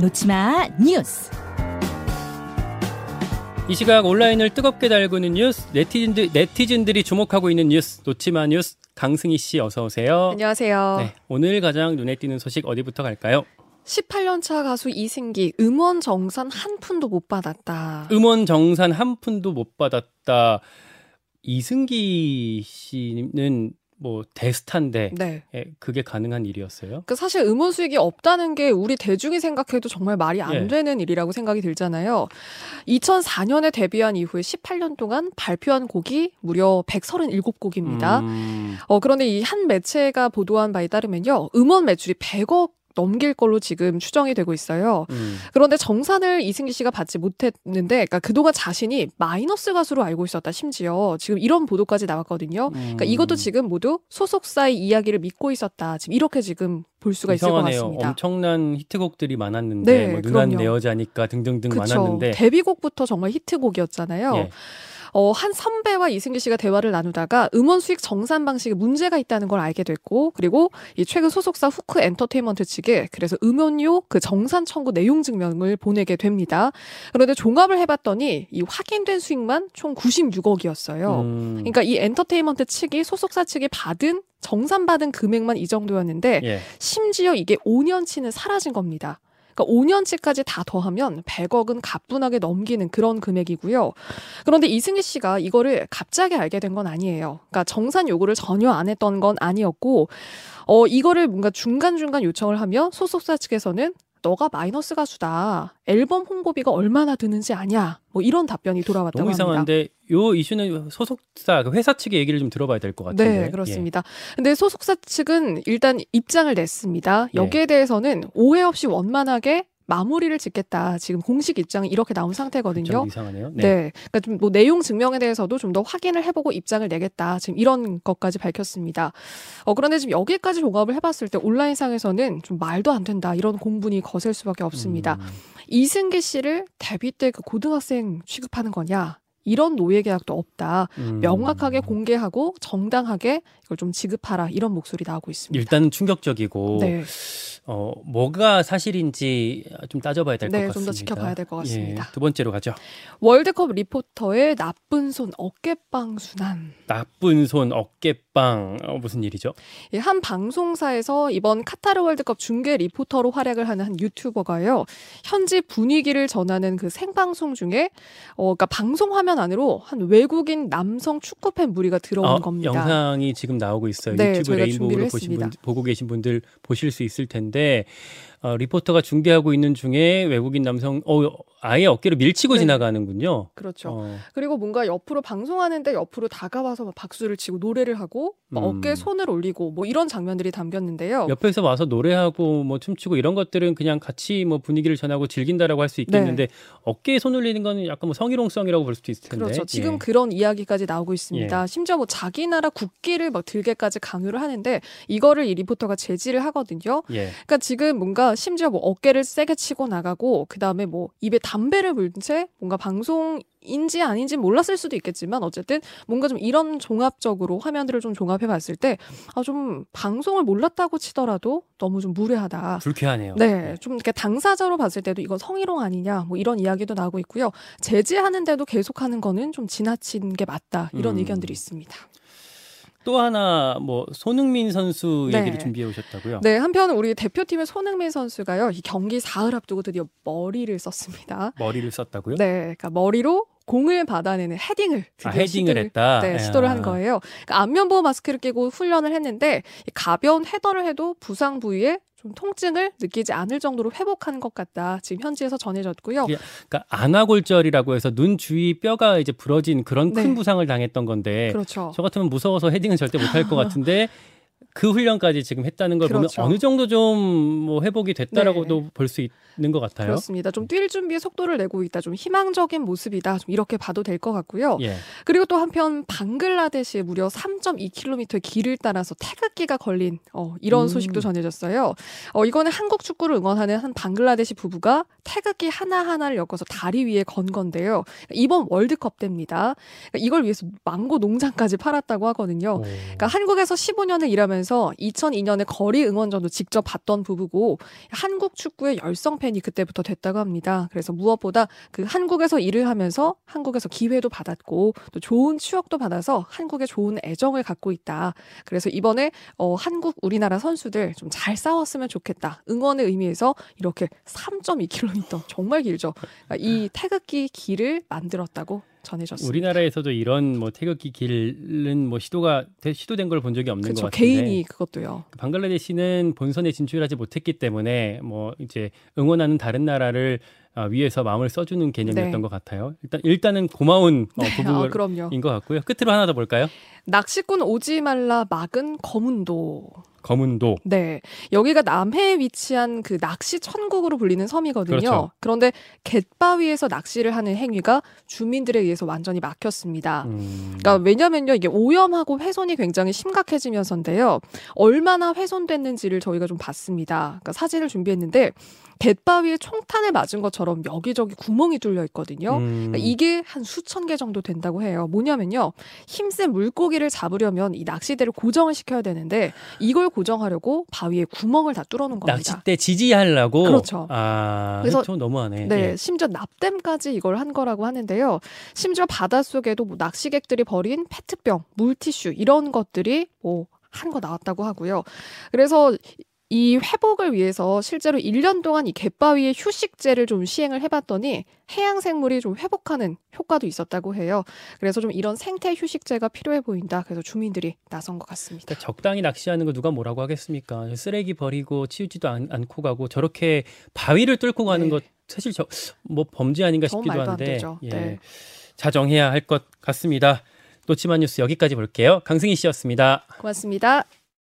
놓치마 뉴스. 이 시각 온라인을 뜨겁게 달구는 뉴스, 네티즌들, 네티즌들이 주목하고 있는 뉴스, 놓치마 뉴스, 강승희 씨 어서 오세요. 안녕하세요. 네, 오늘 가장 눈에 띄는 소식 어디부터 갈까요? 18년차 가수 이승기 음원 정산 한 푼도 못 받았다. 음원 정산 한 푼도 못 받았다. 이승기 씨는 뭐 대스타인데 네. 예, 그게 가능한 일이었어요? 그 사실 음원 수익이 없다는 게 우리 대중이 생각해도 정말 말이 안 예. 되는 일이라고 생각이 들잖아요. 2004년에 데뷔한 이후에 18년 동안 발표한 곡이 무려 137곡입니다. 음, 어, 그런데 이 한 매체가 보도한 바에 따르면요. 음원 매출이 100억 넘길 걸로 지금 추정이 되고 있어요. 음. 그런데 정산을 이승기 씨가 받지 못했는데, 그러니까 그동안 자신이 마이너스 가수로 알고 있었다. 심지어 지금 이런 보도까지 나왔거든요. 그러니까 이것도 지금 모두 소속사의 이야기를 믿고 있었다. 지금 이렇게 지금 볼 수가 있을 것 이상하네요. 같습니다. 엄청난 히트곡들이 많았는데 네, 뭐 누난 그럼요. 내 여자니까 등등등 그쵸. 많았는데 데뷔곡부터 정말 히트곡이었잖아요. 예. 어, 한 선배와 이승기 씨가 대화를 나누다가 음원 수익 정산 방식에 문제가 있다는 걸 알게 됐고, 그리고 이 최근 소속사 후크 엔터테인먼트 측에 그래서 음원료 그 정산 청구 내용 증명을 보내게 됩니다. 그런데 종합을 해봤더니 이 확인된 수익만 총 96억이었어요. 음, 그러니까 이 엔터테인먼트 측이 소속사 측이 받은 정산받은 금액만 이 정도였는데 예. 심지어 이게 5년치는 사라진 겁니다. 그러니까 5년치까지 다 더하면 100억은 가뿐하게 넘기는 그런 금액이고요. 그런데 이승기 씨가 이거를 갑자기 알게 된 건 아니에요. 그러니까 정산 요구를 전혀 안 했던 건 아니었고, 어, 이거를 뭔가 중간중간 요청을 하면 소속사 측에서는 너가 마이너스 가수다. 앨범 홍보비가 얼마나 드는지 아냐. 뭐 이런 답변이 돌아왔다고 너무 합니다. 이상한데 요 이슈는 소속사 그 회사 측의 얘기를 좀 들어봐야 될 것 같은데. 예. 네, 그렇습니다. 근데 소속사 측은 일단 입장을 냈습니다. 여기에 대해서는 오해 없이 원만하게 마무리를 짓겠다. 지금 공식 입장이 이렇게 나온 좀 상태거든요. 이상하네요. 네. 네. 그러니까 좀 뭐 내용 증명에 대해서도 좀 더 확인을 해보고 입장을 내겠다. 지금 이런 것까지 밝혔습니다. 어, 그런데 지금 여기까지 종합을 해봤을 때 온라인상에서는 좀 말도 안 된다. 이런 공분이 거셀 수밖에 없습니다. 음, 이승기 씨를 데뷔 때 그 고등학생 취급하는 거냐. 이런 노예 계약도 없다. 음. 명확하게 공개하고 정당하게 이걸 좀 지급하라 이런 목소리 나오고 있습니다. 일단은 충격적이고 네, 어 뭐가 사실인지 좀 따져봐야 될것 네, 같습니다. 좀 더 지켜봐야 될 것 같습니다. 예, 두 번째로 가죠. 월드컵 리포터의 나쁜 손 어깨빵 순환. 나쁜 손 어깨 빵 어, 무슨 일이죠? 예, 한 방송사에서 이번 카타르 월드컵 중계 리포터로 활약을 하는 한 유튜버가요. 현지 분위기를 전하는 그 생방송 중에 어 그러니까 방송 화면 안으로 한 외국인 남성 축구 팬 무리가 들어온 어, 겁니다. 영상이 지금 나오고 있어요. 네, 유튜브 준비를 보신. 분, 보고 계신 분들 보실 수 있을 텐데 어, 리포터가 중계하고 있는 중에 외국인 남성 어, 아예 어깨로 밀치고 네. 지나가는군요. 그렇죠. 어, 그리고 뭔가 옆으로 방송하는데 옆으로 다가와서 막 박수를 치고 노래를 하고 막 음. 어깨에 손을 올리고 뭐 이런 장면들이 담겼는데요. 옆에서 와서 노래하고 뭐 춤추고 이런 것들은 그냥 같이 뭐 분위기를 전하고 즐긴다라고 할 수 있겠는데 어깨에 손 올리는 거는 약간 뭐 성희롱성이라고 볼 수도 있을 텐데. 네. 그렇죠. 지금 예. 그런 이야기까지 나오고 있습니다. 예. 심지어 뭐 자기 나라 국기를 막 들게까지 강요를 하는데 이거를 이 리포터가 제지를 하거든요. 예. 그러니까 지금 뭔가 심지어 뭐 어깨를 세게 치고 나가고 그 다음에 뭐 입에 담배를 물채 뭔가 방송인지 아닌지 몰랐을 수도 있겠지만 어쨌든 뭔가 좀 이런 종합적으로 화면들을 좀 종합해 봤을 때 아 좀 방송을 몰랐다고 치더라도 너무 좀 무례하다. 불쾌하네요. 네, 좀 이렇게 당사자로 봤을 때도 이건 성희롱 아니냐, 뭐 이런 이야기도 나오고 있고요. 제지하는데도 계속하는 거는 좀 지나친 게 맞다 이런 음. 의견들이 있습니다. 또 하나 뭐 손흥민 선수 네. 얘기를 준비해 오셨다고요? 네, 한편 우리 대표팀의 손흥민 선수가요, 이 경기 사흘 앞두고 드디어 머리를 썼습니다. 머리를 썼다고요? 네, 그러니까 머리로 공을 받아내는 헤딩을 아, 헤딩을 시도를- 했다. 네, 야. 시도를 한 거예요. 그러니까 안면 보호 마스크를 끼고 훈련을 했는데 이 가벼운 헤더를 해도 부상 부위에 좀 통증을 느끼지 않을 정도로 회복하는 것 같다. 지금 현지에서 전해졌고요. 예. 그러니까 안아골절이라고 해서 눈 주위 뼈가 이제 부러진 그런 큰 네. 부상을 당했던 건데 그렇죠. 저 같으면 무서워서 헤딩은 절대 못할 것 같은데 그 훈련까지 지금 했다는 걸 그렇죠. 보면 어느 정도 좀 뭐 회복이 됐다라고도 볼수 있는 것 같아요. 그렇습니다. 좀 뛸 준비에 속도를 내고 있다. 좀 희망적인 모습이다. 좀 이렇게 봐도 될 것 같고요. 예. 그리고 또 한편 방글라데시에 무려 3.2km의 길을 따라서 태극기가 걸린 어, 이런 음. 소식도 전해졌어요. 어, 이거는 한국 축구를 응원하는 한 방글라데시 부부가 태극기 하나하나를 엮어서 다리 위에 건 건데요. 이번 월드컵 때입니다. 그러니까 이걸 위해서 망고 농장까지 팔았다고 하거든요. 오. 그러니까 한국에서 15년을 일하면 일하면서 2002년에 거리 응원전도 직접 봤던 부부고 한국 축구의 열성 팬이 그때부터 됐다고 합니다. 그래서 무엇보다 그 한국에서 일을 하면서 한국에서 기회도 받았고 또 좋은 추억도 받아서 한국에 좋은 애정을 갖고 있다. 그래서 이번에 어, 한국 우리나라 선수들 좀 잘 싸웠으면 좋겠다. 응원의 의미에서 이렇게 3.2km 정말 길죠. 그러니까 이 태극기 길을 만들었다고 전해졌습니다. 우리나라에서도 이런 뭐 태극기 길은 뭐 시도가 시도된 걸 본 적이 없는 그쵸, 것 같은데 개인이 그것도요. 방글라데시는 본선에 진출하지 못했기 때문에 뭐 이제 응원하는 다른 나라를 어, 위해서 마음을 써주는 개념이었던 네. 것 같아요. 일단 일단은 고마운 어, 아, 부부인 그럼요. 것 같고요. 끝으로 하나 더 볼까요? 낚시꾼 오지 말라 막은 거문도. 검은도 네. 여기가 남해에 위치한 그 낚시 천국으로 불리는 섬이거든요. 그렇죠. 그런데 갯바위에서 낚시를 하는 행위가 주민들에 의해서 완전히 막혔습니다. 음, 그러니까 왜냐면요 이게 오염하고 훼손이 굉장히 심각해지면서인데요 얼마나 훼손됐는지를 저희가 좀 봤습니다. 그러니까 사진을 준비했는데 갯바위에 총탄을 맞은 것처럼 여기저기 구멍이 뚫려 있거든요. 음, 그러니까 이게 한 수천 개 정도 된다고 해요. 뭐냐면요. 힘센 물고기를 잡으려면 이 낚시대를 고정을 시켜야 되는데 이걸 고정하려고 바위에 구멍을 다 뚫어놓은 겁니다. 낚싯대 지지하려고 그렇죠. 아, 그래서- 좀 너무하네. 네, 예. 심지어 납땜까지 이걸 한 거라고 하는데요. 심지어 바닷속에도 뭐 낚시객들이 버린 페트병, 물티슈 이런 것들이 뭐 한거 나왔다고 하고요. 그래서 이 회복을 위해서 실제로 1년 동안 이 갯바위의 휴식제를 좀 시행을 해봤더니 해양 생물이 좀 회복하는 효과도 있었다고 해요. 그래서 좀 이런 생태 휴식제가 필요해 보인다. 그래서 주민들이 나선 것 같습니다. 그러니까 적당히 낚시하는 거 누가 뭐라고 하겠습니까? 쓰레기 버리고 치우지도 않, 않고 가고 저렇게 바위를 뚫고 가는 네. 것 사실 저 뭐 범죄 아닌가 정 싶기도 한데. 예, 네. 자정해야 할 것 같습니다. 놓치만 뉴스 여기까지 볼게요. 강승희 씨였습니다. 고맙습니다.